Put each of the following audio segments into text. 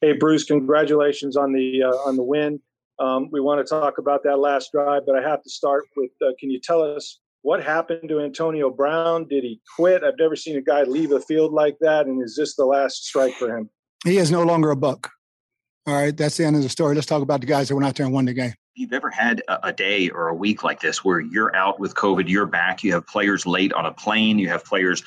Hey, Bruce, congratulations on the uh, on the win. Um, we want to talk about that last drive, but I have to start with: uh, Can you tell us what happened to Antonio Brown? Did he quit? I've never seen a guy leave a field like that, and is this the last strike for him? He is no longer a Buc. All right, that's the end of the story. Let's talk about the guys that went out there and won the game. You've ever had a, a day or a week like this where you're out with COVID, you're back, you have players late on a plane, you have players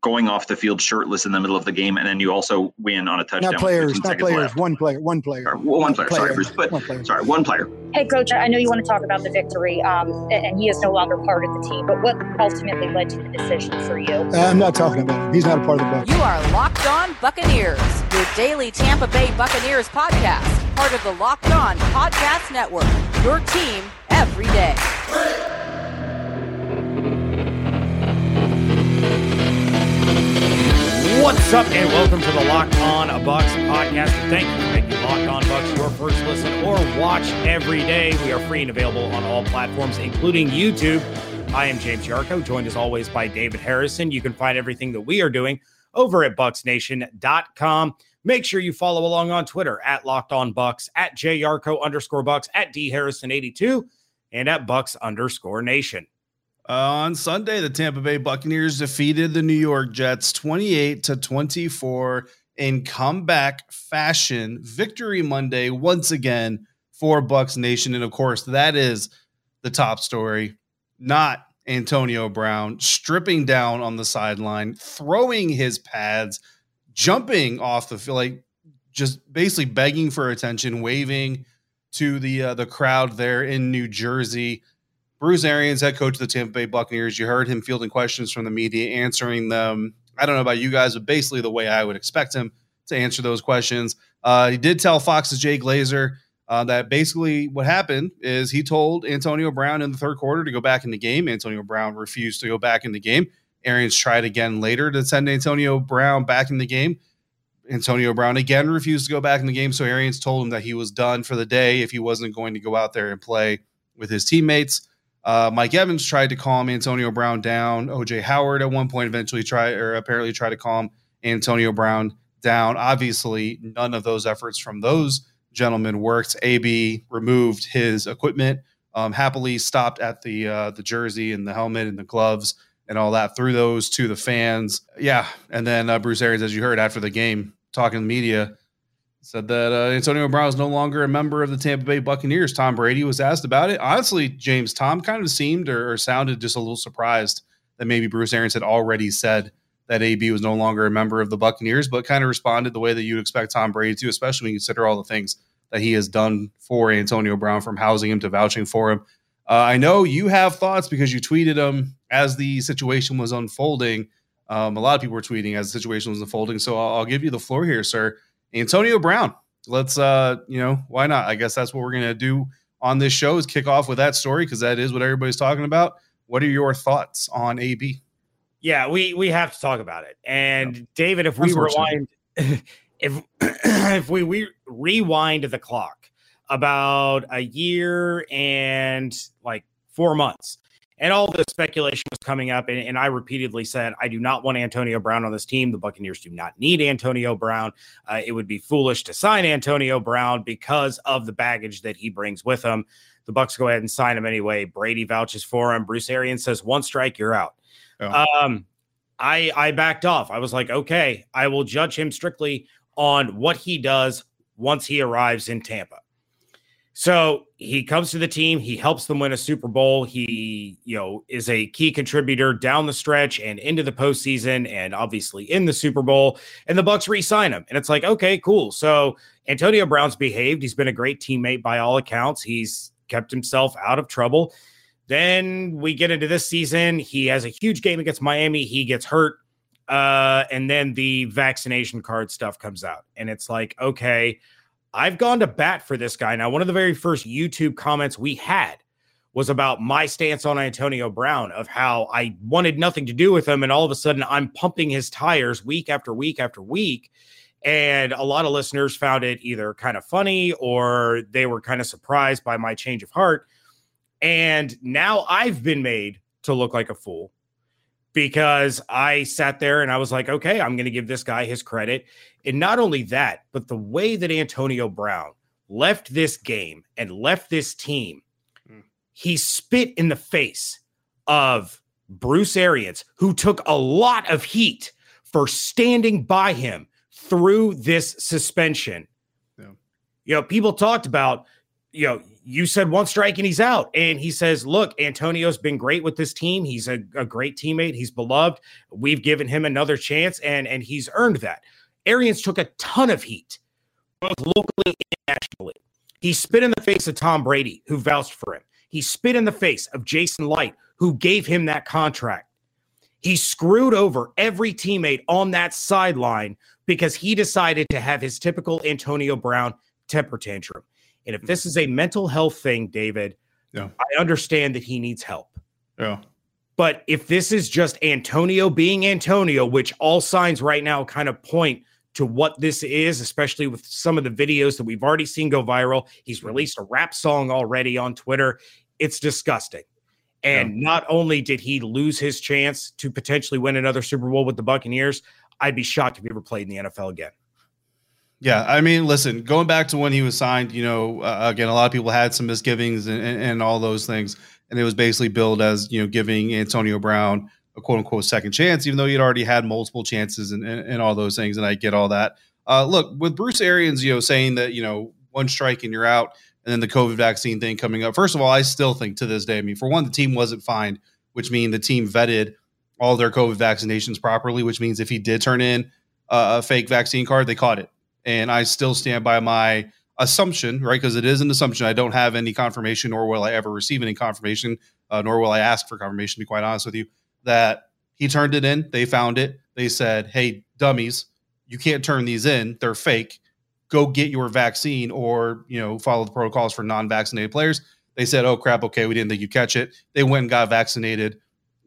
going off the field shirtless in the middle of the game, and then you also win on a touchdown. Not players, not players. Left. One player, one player. Sorry, one player. player. Sorry, Bruce, but one player. sorry, one player. Hey, coach. I know you want to talk about the victory, um, and he is no longer part of the team. But what ultimately led to the decision for you? Uh, I'm not talking about him. He's not a part of the book. You are locked on Buccaneers, your daily Tampa Bay Buccaneers podcast, part of the Locked On Podcast Network. Your team every day. What's up, and welcome to the Locked On Bucs podcast. Thank you for making Locked On Bucs your first listen or watch every day. We are free and available on all platforms, including YouTube. I am James Yarcho, joined as always by David Harrison. You can find everything that we are doing over at BucsNation.com. Make sure you follow along on Twitter at Locked On Bucs, at JYarcho underscore Bucs, at D Harrison82, and at Bucs underscore Nation. Uh, on Sunday, the Tampa Bay Buccaneers defeated the New York Jets 28 to 24 in comeback fashion. Victory Monday once again for Bucs Nation, and of course, that is the top story. Not Antonio Brown stripping down on the sideline, throwing his pads, jumping off the field, like just basically begging for attention, waving to the uh, the crowd there in New Jersey. Bruce Arians, head coach of the Tampa Bay Buccaneers, you heard him fielding questions from the media, answering them. I don't know about you guys, but basically the way I would expect him to answer those questions. Uh, he did tell Fox's Jay Glazer uh, that basically what happened is he told Antonio Brown in the third quarter to go back in the game. Antonio Brown refused to go back in the game. Arians tried again later to send Antonio Brown back in the game. Antonio Brown again refused to go back in the game. So Arians told him that he was done for the day if he wasn't going to go out there and play with his teammates. Uh, Mike Evans tried to calm Antonio Brown down. OJ Howard at one point eventually tried, or apparently tried to calm Antonio Brown down. Obviously, none of those efforts from those gentlemen worked. AB removed his equipment, um, happily stopped at the uh, the jersey and the helmet and the gloves and all that. Threw those to the fans. Yeah, and then uh, Bruce Arians, as you heard after the game, talking to the media, said that uh, Antonio Brown is no longer a member of the Tampa Bay Buccaneers. Tom Brady was asked about it. Honestly, James, Tom kind of seemed or, or sounded just a little surprised that maybe Bruce Arians had already said that AB was no longer a member of the Buccaneers, but kind of responded the way that you'd expect Tom Brady to, especially when you consider all the things that he has done for Antonio Brown, from housing him to vouching for him. Uh, I know you have thoughts because you tweeted him as the situation was unfolding. Um, a lot of people were tweeting as the situation was unfolding. So I'll, I'll give you the floor here, sir. Antonio Brown. Let's uh, you know, why not? I guess that's what we're gonna do on this show is kick off with that story because that is what everybody's talking about. What are your thoughts on AB? Yeah, we we have to talk about it. And yep. David, if we rewind, if if we, we rewind the clock about a year and like four months, and all the speculation was coming up. And, and, I repeatedly said, I do not want Antonio Brown on this team. The Buccaneers do not need Antonio Brown. Uh, it would be foolish to sign Antonio Brown because of the baggage that he brings with him. The Bucs go ahead and sign him anyway. Brady vouches for him. Bruce Arians says, one strike, you're out. Oh. Um, I I backed off. I was like, okay, I will judge him strictly on what he does once he arrives in Tampa. So he comes to the team, he helps them win a Super Bowl. He, you know, is a key contributor down the stretch and into the postseason and obviously in the Super Bowl. And the Bucs re-sign him. And it's like, okay, cool. So Antonio Brown's behaved. He's been a great teammate by all accounts. He's kept himself out of trouble. Then we get into this season. He has a huge game against Miami. He gets hurt. Uh, and then the vaccination card stuff comes out. And it's like, okay, I've gone to bat for this guy. Now, one of the very first YouTube comments we had was about my stance on Antonio Brown, of how I wanted nothing to do with him. And all of a sudden, I'm pumping his tires week after week after week. And a lot of listeners found it either kind of funny or they were kind of surprised by my change of heart. And now I've been made to look like a fool because I sat there and I was like, okay, I'm going to give this guy his credit. And not only that, but the way that Antonio Brown left this game and left this team, mm. he spit in the face of Bruce Arians, who took a lot of heat for standing by him through this suspension. Yeah. You know, people talked about, you know, you said one strike and he's out. And he says, Look, Antonio's been great with this team. He's a, a, great teammate. He's beloved. We've given him another chance and, and he's earned that. Arians took a ton of heat, both locally and nationally. He spit in the face of Tom Brady, who vouched for him. He spit in the face of Jason Licht, who gave him that contract. He screwed over every teammate on that sideline because he decided to have his typical Antonio Brown temper tantrum. And if hmm. this is a mental health thing, David, yeah. I understand that he needs help. Yeah. But if this is just Antonio being Antonio, which all signs right now kind of point to what this is, especially with some of the videos that we've already seen go viral. He's released a rap song already on Twitter. It's disgusting. And yeah. not only did he lose his chance to potentially win another Super Bowl with the Buccaneers, I'd be shocked if he ever played in the NFL again. Yeah, I mean, listen, going back to when he was signed, you know, uh, again, a lot of people had some misgivings and, and, and, all those things, and it was basically billed as you know giving Antonio Brown a quote unquote second chance, even though he'd already had multiple chances and, and, and all those things, and I get all that. Uh, look, with Bruce Arians, you know, saying that you know one strike and you're out, and then the COVID vaccine thing coming up. First of all, I still think to this day, I mean, for one, the team wasn't fined, which means the team vetted all their COVID vaccinations properly, which means if he did turn in a fake vaccine card, they caught it and I still stand by my assumption, right? Because it is an assumption. I don't have any confirmation, nor will I ever receive any confirmation, uh, nor will I ask for confirmation. To be quite honest with you, that he turned it in. They found it. They said, "Hey, dummies, you can't turn these in. They're fake. Go get your vaccine, or you know, follow the protocols for non-vaccinated players." They said, "Oh crap, okay, we didn't think you catch it." They went and got vaccinated.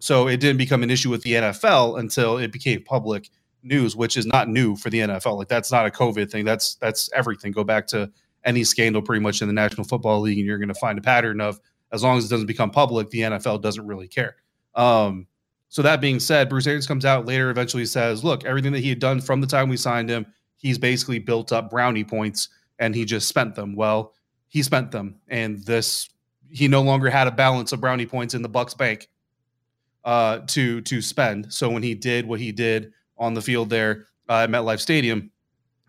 So it didn't become an issue with the NFL until it became public news, which is not new for the NFL. Like that's not a COVID thing. That's that's everything. Go back to any scandal pretty much in the National Football League, and you're going to find a pattern of as long as it doesn't become public, the NFL doesn't really care. Um, so that being said, Bruce Arians comes out later, eventually says, "Look, everything that he had done from the time we signed him, he's basically built up brownie points, and he just spent them. Well, he spent them, and this he no longer had a balance of brownie points in the Bucs bank uh, to to spend. So when he did what he did." On the field there uh, at MetLife Stadium.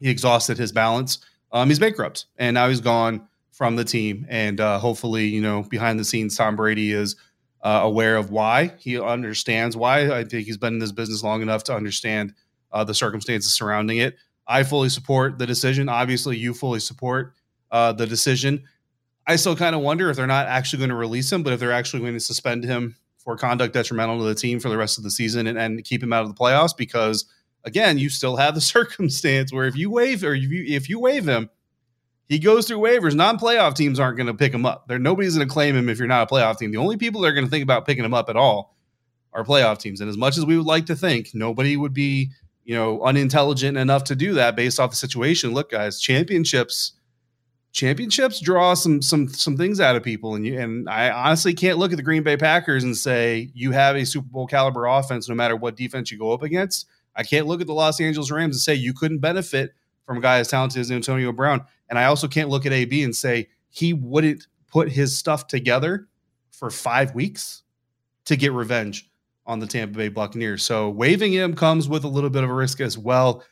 He exhausted his balance. Um, he's bankrupt, and now he's gone from the team. And uh, hopefully, you know, behind the scenes, Tom Brady is uh, aware of why. He understands why. I think he's been in this business long enough to understand uh, the circumstances surrounding it. I fully support the decision. Obviously, you fully support uh, the decision. I still kind of wonder if they're not actually going to release him, but if they're actually going to suspend him conduct detrimental to the team for the rest of the season and, and keep him out of the playoffs because again, you still have the circumstance where if you waive or if you, if you waive him, he goes through waivers. Non-playoff teams aren't going to pick him up. There, nobody's going to claim him if you're not a playoff team. The only people that are going to think about picking him up at all are playoff teams. And as much as we would like to think, nobody would be, you know, unintelligent enough to do that based off the situation. Look, guys, championships championships draw some some some things out of people and you and I honestly can't look at the Green Bay Packers and say you have a Super Bowl caliber offense no matter what defense you go up against. I can't look at the Los Angeles Rams and say you couldn't benefit from a guy as talented as Antonio Brown. And I also can't look at AB and say he wouldn't put his stuff together for 5 weeks to get revenge on the Tampa Bay Buccaneers. So waiving him comes with a little bit of a risk as well.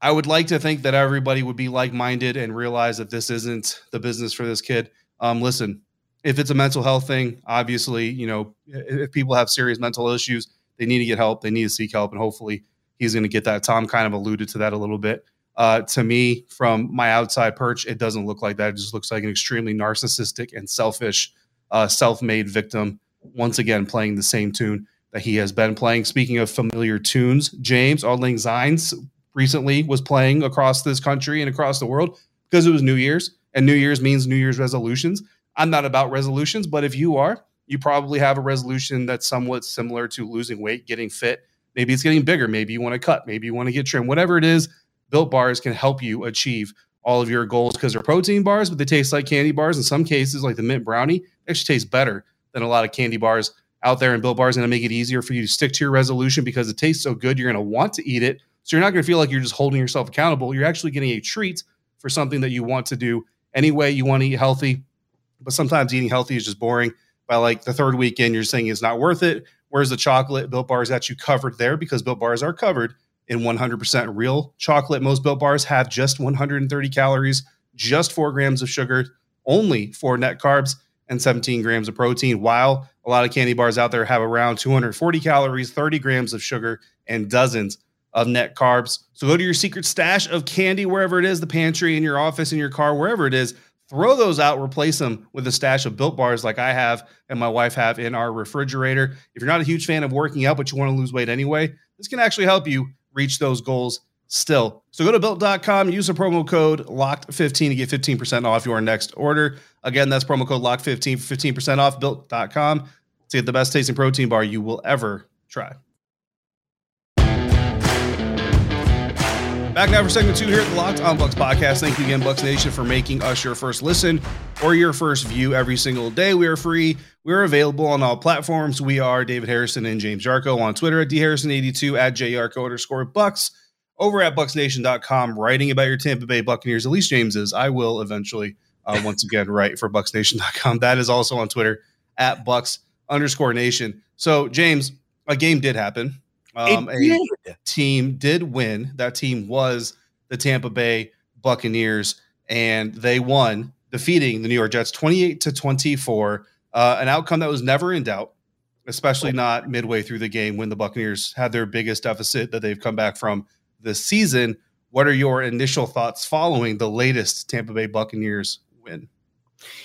I would like to think that everybody would be like minded and realize that this isn't the business for this kid. Um, listen, if it's a mental health thing, obviously, you know, if people have serious mental issues, they need to get help. They need to seek help, and hopefully, he's going to get that. Tom kind of alluded to that a little bit. Uh, to me, from my outside perch, it doesn't look like that. It just looks like an extremely narcissistic and selfish, uh, self-made victim. Once again, playing the same tune that he has been playing. Speaking of familiar tunes, James Auld Lang Syne's recently was playing across this country and across the world because it was New Year's, and New Year's means New Year's resolutions. I'm not about resolutions, but if you are, you probably have a resolution that's somewhat similar to losing weight, getting fit. Maybe it's getting bigger. Maybe you want to cut. Maybe you want to get trim. Whatever it is, Built Bars can help you achieve all of your goals because they're protein bars, but they taste like candy bars. In some cases, like the mint brownie, actually tastes better than a lot of candy bars out there, and Built bars going to make it easier for you to stick to your resolution because it tastes so good. You're going to want to eat it. So you're not going to feel like you're just holding yourself accountable. You're actually getting a treat for something that you want to do anyway. You want to eat healthy, but sometimes eating healthy is just boring. By like the third weekend, you're saying it's not worth it. Where's the chocolate? Built Bars that you covered there because Built Bars are covered in 100% real chocolate. Most Built Bars have just 130 calories, just four grams of sugar, only four net carbs, and 17 grams of protein. While a lot of candy bars out there have around 240 calories, 30 grams of sugar, and dozens of net carbs. So go to your secret stash of candy, wherever it is the pantry, in your office, in your car, wherever it is. Throw those out, replace them with a stash of built bars like I have and my wife have in our refrigerator. If you're not a huge fan of working out, but you want to lose weight anyway, this can actually help you reach those goals still. So go to built.com, use the promo code locked15 to get 15% off your next order. Again, that's promo code locked15 for 15% off built.com to get the best tasting protein bar you will ever try. Back now for segment two here at the Locked On Bucs podcast. Thank you again, Bucs Nation, for making us your first listen or your first view every single day. We are free. We are available on all platforms. We are David Harrison and James Yarcho on Twitter at dharrison82 at jyarcho underscore bucs over at bucsnation.com, writing about your Tampa Bay Buccaneers. At least James is. I will eventually, uh, once again, write for bucsnation.com. That is also on Twitter at bucs underscore nation. So, James, a game did happen. Um, a team did win. That team was the Tampa Bay Buccaneers, and they won, defeating the New York Jets 28 to 24. Uh, an outcome that was never in doubt, especially not midway through the game when the Buccaneers had their biggest deficit that they've come back from this season. What are your initial thoughts following the latest Tampa Bay Buccaneers win?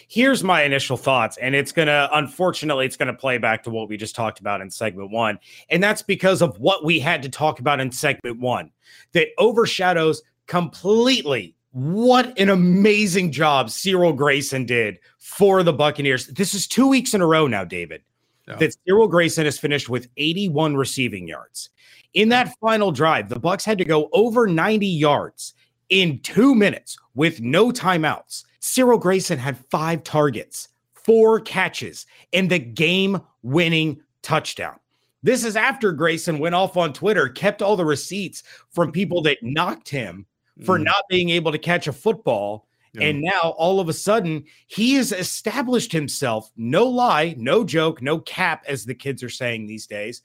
Here's my initial thoughts, and it's gonna unfortunately it's gonna play back to what we just talked about in segment one, and that's because of what we had to talk about in segment one that overshadows completely what an amazing job Cyril Grayson did for the Buccaneers. This is two weeks in a row now, David, yeah. that Cyril Grayson has finished with 81 receiving yards. In that final drive, the Bucs had to go over 90 yards in two minutes with no timeouts. Cyril Grayson had five targets, four catches, and the game winning touchdown. This is after Grayson went off on Twitter, kept all the receipts from people that knocked him for mm. not being able to catch a football. Yeah. And now all of a sudden, he has established himself, no lie, no joke, no cap, as the kids are saying these days.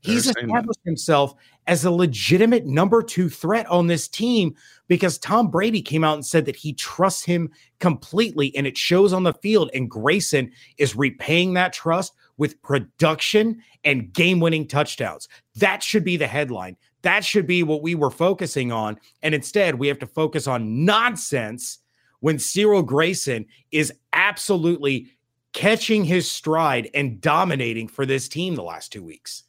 He's established himself as a legitimate number two threat on this team because Tom Brady came out and said that he trusts him completely, and it shows on the field. And Grayson is repaying that trust with production and game winning touchdowns. That should be the headline. That should be what we were focusing on. And instead, we have to focus on nonsense when Cyril Grayson is absolutely catching his stride and dominating for this team the last two weeks.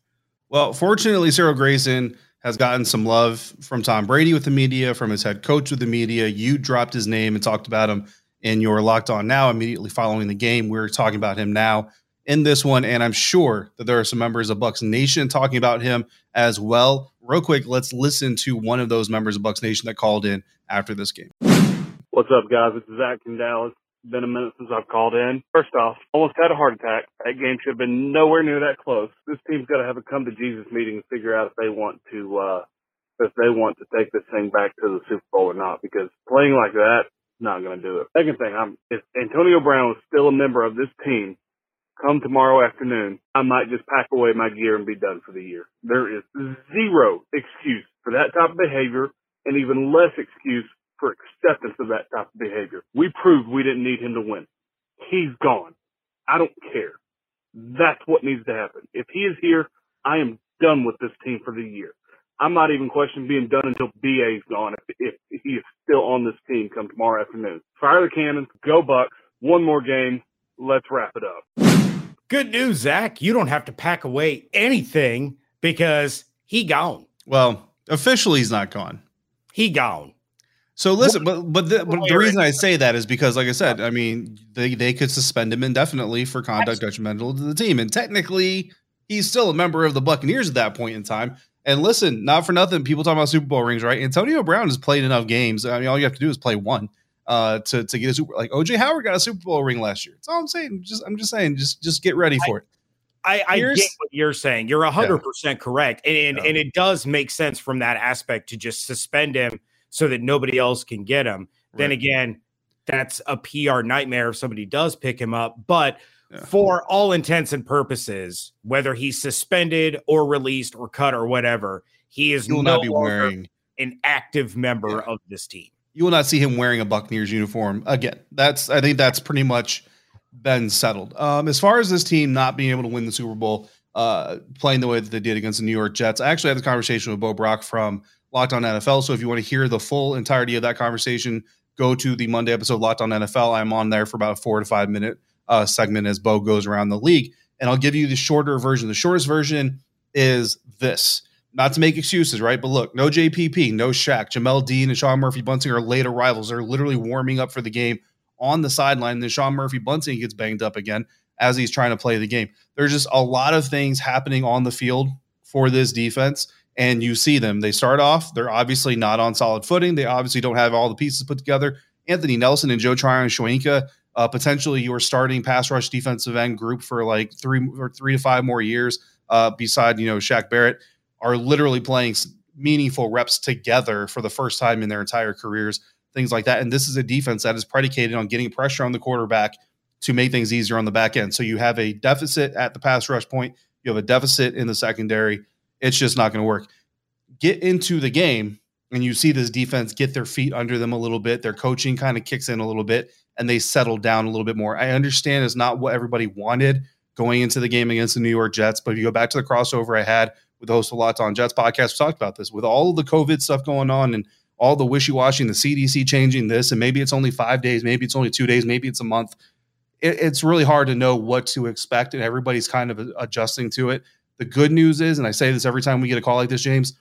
Well, fortunately, Cyril Grayson has gotten some love from Tom Brady with the media, from his head coach with the media. You dropped his name and talked about him in your Locked On Now immediately following the game. We're talking about him now in this one, and I'm sure that there are some members of Bucs Nation talking about him as well. Real quick, let's listen to one of those members of Bucs Nation that called in after this game. What's up, guys? It's Zach in Dallas been a minute since I've called in. First off, almost had a heart attack. That game should have been nowhere near that close. This team's got to have a come to Jesus meeting and figure out if they want to, uh, if they want to take this thing back to the Super Bowl or not, because playing like that, not going to do it. Second thing, I'm, if Antonio Brown was still a member of this team, come tomorrow afternoon, I might just pack away my gear and be done for the year. There is zero excuse for that type of behavior and even less excuse for acceptance of that type of behavior. We proved we didn't need him to win. He's gone. I don't care. That's what needs to happen. If he is here, I am done with this team for the year. I'm not even questioning being done until BA's gone. If, if he is still on this team come tomorrow afternoon, fire the cannons, go Bucs. One more game. Let's wrap it up. Good news, Zach. You don't have to pack away anything because he gone. Well, officially, he's not gone. He gone. So listen, but but the, but the reason I say that is because, like I said, I mean they they could suspend him indefinitely for conduct detrimental to the team, and technically he's still a member of the Buccaneers at that point in time. And listen, not for nothing, people talk about Super Bowl rings, right? Antonio Brown has played enough games. I mean, all you have to do is play one uh, to to get a Super. Like OJ Howard got a Super Bowl ring last year. That's all I'm saying. Just I'm just saying, just just get ready for it. I, I get what you're saying. You're 100% correct. And, and, yeah. and, it does make sense from that aspect to just suspend him so that nobody else can get him. Right. Then again, that's a PR nightmare if somebody does pick him up. But yeah. for all intents and purposes, whether he's suspended or released or cut or whatever, he is no not be wearing an active member of this team. You will not see him wearing a Buccaneers uniform again. That's I think that's pretty much been settled. Um, as far as this team not being able to win the Super Bowl, uh, playing the way that they did against the New York Jets, I actually had a conversation with Bo Brock from Locked On NFL. So if you want to hear the full entirety of that conversation, go to the Monday episode Locked On NFL. I'm on there for about a four to five minute uh, segment as Bo goes around the league, and I'll give you the shorter version. The shortest version is this. Not to make excuses, right? But look, no JPP, no Shaq, Jamel Dean, and Sean Murphy Bunting are late arrivals. They're literally warming up for the game on the sideline. And then Sean Murphy Bunting gets banged up again as he's trying to play the game. There's just a lot of things happening on the field for this defense. And you see them. They start off, they're obviously not on solid footing. They obviously don't have all the pieces put together. Anthony Nelson and Joe Tryon-Shoyinka, uh, potentially your starting pass rush defensive end group for like three or three to five more years, uh, beside, you know, Shaq Barrett, are literally playing meaningful reps together for the first time in their entire careers things like that. And this is a defense that is predicated on getting pressure on the quarterback to make things easier on the back end. So you have a deficit at the pass rush point, you have a deficit in the secondary. It's just not going to work. Get into the game and you see this defense get their feet under them a little bit. Their coaching kind of kicks in a little bit and they settle down a little bit more. I understand it's not what everybody wanted going into the game against the New York Jets, but if you go back to the crossover I had with the host of Locked On Jets podcast, we talked about this with all the COVID stuff going on and all the wishy washy, the CDC changing this, and maybe it's only five days, maybe it's only two days, maybe it's a month. It, it's really hard to know what to expect, and everybody's kind of adjusting to it. The good news is, and I say this every time we get a call like this, James,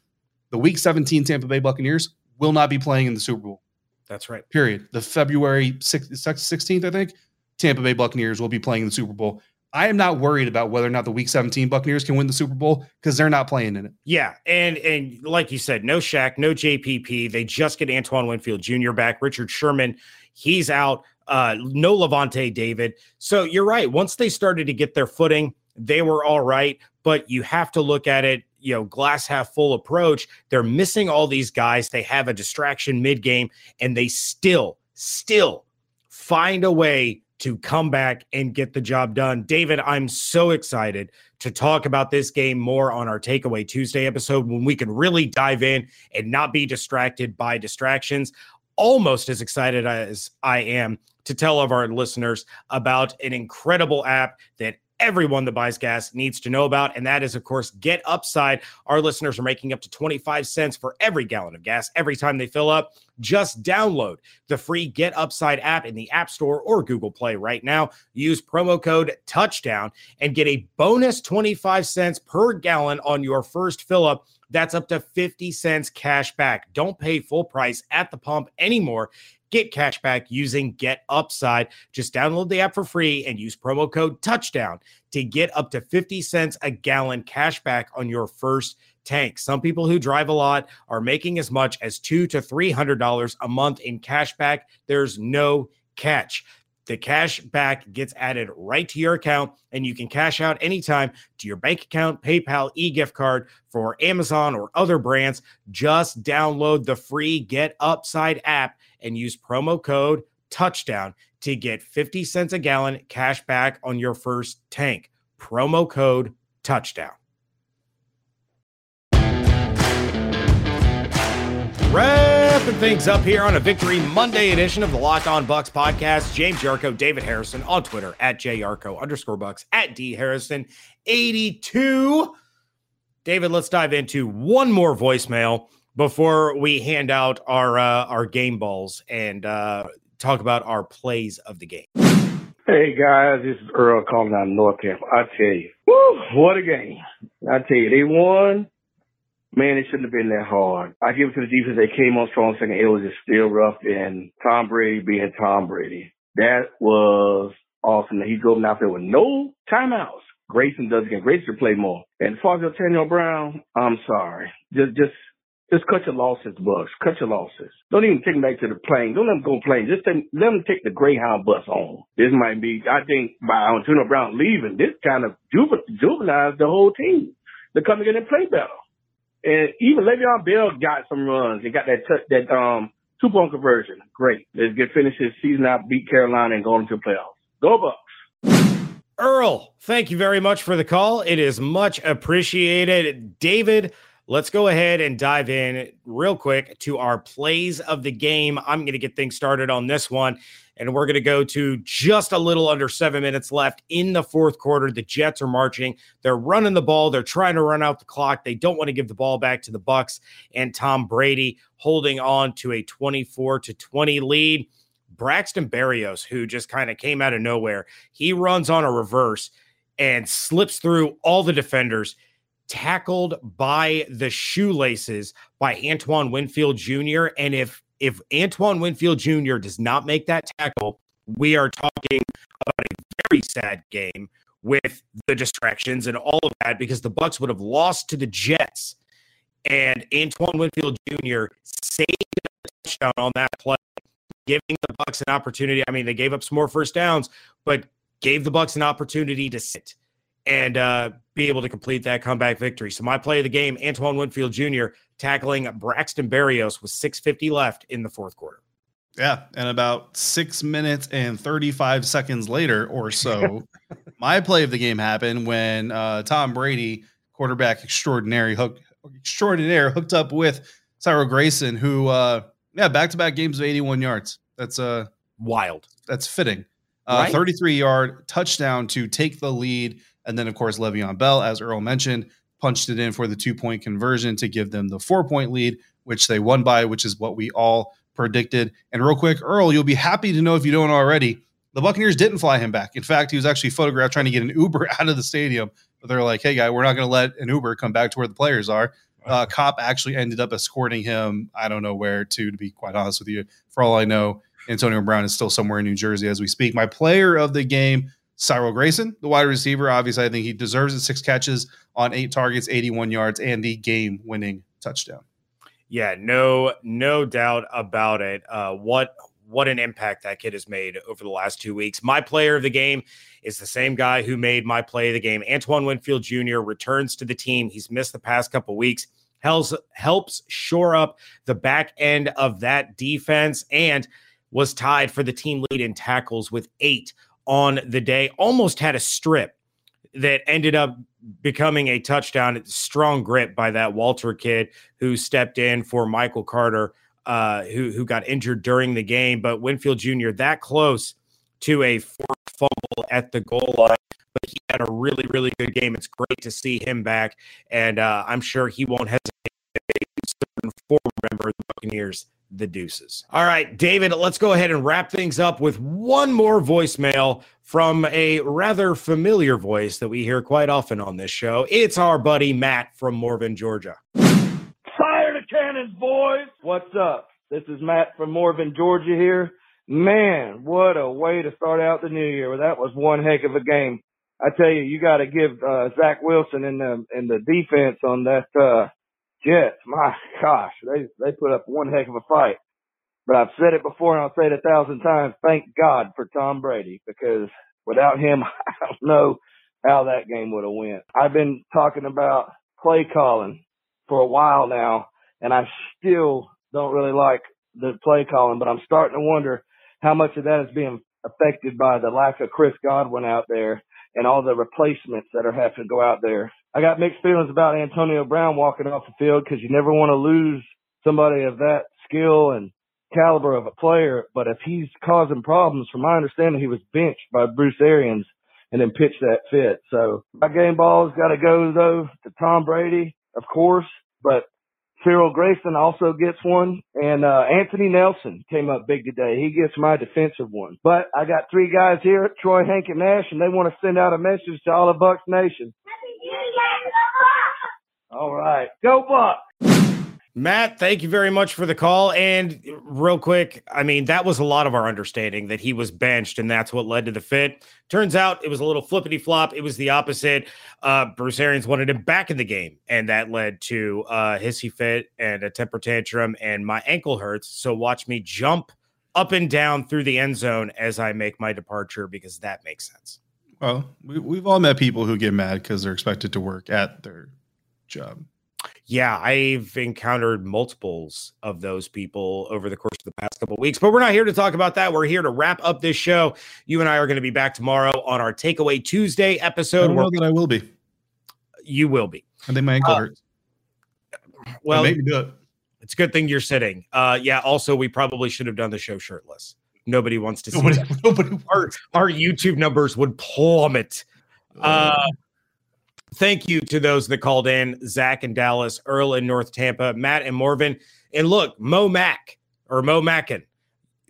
the Week 17 Tampa Bay Buccaneers will not be playing in the Super Bowl. That's right. Period. The February 16th, I think, Tampa Bay Buccaneers will be playing in the Super Bowl. I am not worried about whether or not the Week 17 Buccaneers can win the Super Bowl because they're not playing in it. Yeah, and and like you said, no Shaq, no JPP. They just get Antoine Winfield Jr. back. Richard Sherman, he's out. Uh, no Lavonte David. So you're right. Once they started to get their footing, they were all right. But you have to look at it, you know, glass half full approach. They're missing all these guys. They have a distraction mid game, and they still, still find a way to come back and get the job done. David, I'm so excited to talk about this game more on our Takeaway Tuesday episode when we can really dive in and not be distracted by distractions. Almost as excited as I am to tell of our listeners about an incredible app that everyone that buys gas needs to know about. And that is, of course, Get Upside. Our listeners are making up to 25 cents for every gallon of gas every time they fill up. Just download the free Get Upside app in the App Store or Google Play right now. Use promo code touchdown and get a bonus 25 cents per gallon on your first fill up. That's up to 50 cents cash back. Don't pay full price at the pump anymore. Get cash back using Get Upside. Just download the app for free and use promo code touchdown to get up to 50 cents a gallon cash back on your first tank. Some people who drive a lot are making as much as two to three hundred dollars a month in cash back. There's no catch. The cash back gets added right to your account, and you can cash out anytime to your bank account, PayPal, e gift card for Amazon or other brands. Just download the free Get Upside app and use promo code touchdown to get 50 cents a gallon cash back on your first tank. Promo code touchdown. Wrapping things up here on a Victory Monday edition of the Locked On Bucs podcast. James Yarcho, David Harrison on Twitter at JYarcho underscore bucs at D Harrison 82. David, let's dive into one more voicemail before we hand out our uh, our game balls and uh, talk about our plays of the game. Hey guys, this is Earl calling out North Tampa. I tell you, woo, what a game! I tell you, they won. Man, it shouldn't have been that hard. I give it to the defense. They came on strong second. It was just still rough, and Tom Brady being Tom Brady, that was awesome. He drove out there with no timeouts. Grayson does again. Grayson play more. And as far as Antonio Brown, I'm sorry. Just, just Just cut your losses, Bucs. Cut your losses. Don't even take them back to the plane. Don't let them go plane. Just take, let them take the Greyhound bus home. This might be, I think, by Antonio Brown leaving, this kind of juvenilized the whole team. They're coming in and play better. And even Le'Veon Bell got some runs. He got that t- that um two point conversion. Great. Let's get finish this season out, beat Carolina, and go into the playoffs. Go Bucs. Earl, thank you very much for the call. It is much appreciated. David, let's go ahead and dive in real quick to our plays of the game. I'm going to get things started on this one, and we're going to go to just a little under seven minutes left in the fourth quarter. The Jets are marching. They're running the ball. They're trying to run out the clock. They don't want to give the ball back to the Bucs and Tom Brady holding on to a 24 to 20 lead. Braxton Berrios, who just kind of came out of nowhere, he runs on a reverse and slips through all the defenders, tackled by the shoelaces by Antoine Winfield Jr. And if if Antoine Winfield Jr. does not make that tackle, we are talking about a very sad game with the distractions and all of that because the Bucs would have lost to the Jets. And Antoine Winfield Jr. saved a touchdown on that play giving the Bucs an opportunity. I mean, they gave up some more first downs, but gave the Bucs an opportunity to sit and uh, be able to complete that comeback victory. So my play of the game, Antoine Winfield Jr. tackling Braxton Berrios with 650 left in the fourth quarter. Yeah, and about six minutes and 35 seconds later or so, my play of the game happened when uh, Tom Brady, quarterback extraordinary, hook, extraordinaire, hooked up with Cyril Grayson, who uh, yeah, back to back games of 81 yards. That's uh wild. That's fitting. Uh, right. 33 yard touchdown to take the lead. And then, of course, Le'Veon Bell, as Earl mentioned, punched it in for the two point conversion to give them the four point lead, which they won by, which is what we all predicted. And real quick, Earl, you'll be happy to know if you don't already, the Buccaneers didn't fly him back. In fact, he was actually photographed trying to get an Uber out of the stadium. But they're like, hey, guy, we're not going to let an Uber come back to where the players are. Uh, cop actually ended up escorting him. I don't know where to, to be quite honest with you. For all I know, Antonio Brown is still somewhere in New Jersey as we speak. My player of the game, Cyril Grayson, the wide receiver. Obviously, I think he deserves it. Six catches on eight targets, 81 yards, and the game winning touchdown. Yeah, no, no doubt about it. Uh, what what an impact that kid has made over the last two weeks. My player of the game is the same guy who made my play of the game. Antoine Winfield Jr. returns to the team. He's missed the past couple weeks. Helps helps shore up the back end of that defense and was tied for the team lead in tackles with eight on the day. Almost had a strip that ended up becoming a touchdown. Strong grip by that Walter kid who stepped in for Michael Carter uh, who who got injured during the game. But Winfield Jr. that close to a fumble at the goal line, but he had a really really good game. It's great to see him back, and uh, I'm sure he won't hesitate. Former member of the Buccaneers, the Deuces. All right, David, let's go ahead and wrap things up with one more voicemail from a rather familiar voice that we hear quite often on this show. It's our buddy Matt from Morven, Georgia. Fire the cannons, boys. What's up? This is Matt from Morven, Georgia here. Man, what a way to start out the new year. That was one heck of a game. I tell you, you got to give uh, Zach Wilson and the and the defense on that uh, Jets. My gosh, they they put up one heck of a fight. But I've said it before, and I'll say it a thousand times. Thank God for Tom Brady because without him, I don't know how that game would have went. I've been talking about play calling for a while now, and I still don't really like the play calling, but I'm starting to wonder how much of that is being affected by the lack of Chris Godwin out there and all the replacements that are having to go out there. I got mixed feelings about Antonio Brown walking off the field because you never want to lose somebody of that skill and caliber of a player. But if he's causing problems, from my understanding, he was benched by Bruce Arians and then pitched that fit. So my game ball's got to go though to Tom Brady, of course, but Cyril Grayson also gets one, and uh, Anthony Nelson came up big today. He gets my defensive one. But I got three guys here, Troy, Hank, and Nash, and they want to send out a message to all of Bucs Nation. All right, go Bucs! Matt, thank you very much for the call. And real quick, I mean, that was a lot of our understanding that he was benched, and that's what led to the fit. Turns out it was a little flippity flop. It was the opposite. Uh, Bruce Arians wanted him back in the game, and that led to uh, hissy fit and a temper tantrum, and my ankle hurts. So watch me jump up and down through the end zone as I make my departure because that makes sense. Well, we, we've all met people who get mad because they're expected to work at their job. Yeah, I've encountered multiples of those people over the course of the past couple of weeks, but we're not here to talk about that. We're here to wrap up this show. You and I are going to be back tomorrow on our Takeaway Tuesday episode. I know that I will be. You will be. I think my ankle Uh, hurts. Well, make me do it. it's a good thing you're sitting. Uh, yeah. Also, we probably should have done the show shirtless. Nobody wants to see Nobody, that. nobody Our, our YouTube numbers would plummet. Uh, thank you to those that called in Zach and Dallas, Earl in North Tampa, Matt and Morven. And look, Mo Mac or Mo Mackin,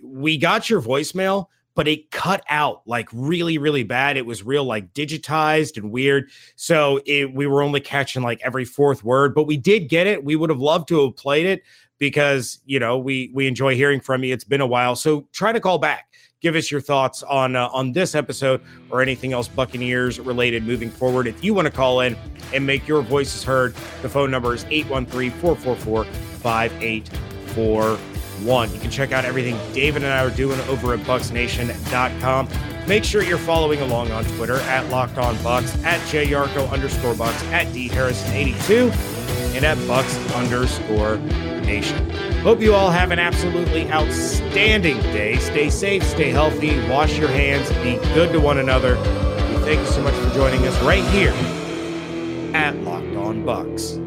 we got your voicemail, but it cut out like really, really bad. It was real like digitized and weird. So it, we were only catching like every fourth word, but we did get it. We would have loved to have played it because you know we we enjoy hearing from you. It's been a while, so try to call back. Give us your thoughts on uh, on this episode or anything else Buccaneers related moving forward. If you want to call in and make your voices heard, the phone number is 813-444-5841. You can check out everything David and I are doing over at bucsnation.com. Make sure you're following along on Twitter at Locked On Bucs, at JYarcho underscore Bucs, at D Harrison 82, and at Bucs underscore Nation. Hope you all have an absolutely outstanding day. Stay safe, stay healthy, wash your hands, be good to one another. We thank you so much for joining us right here at Locked On Bucs.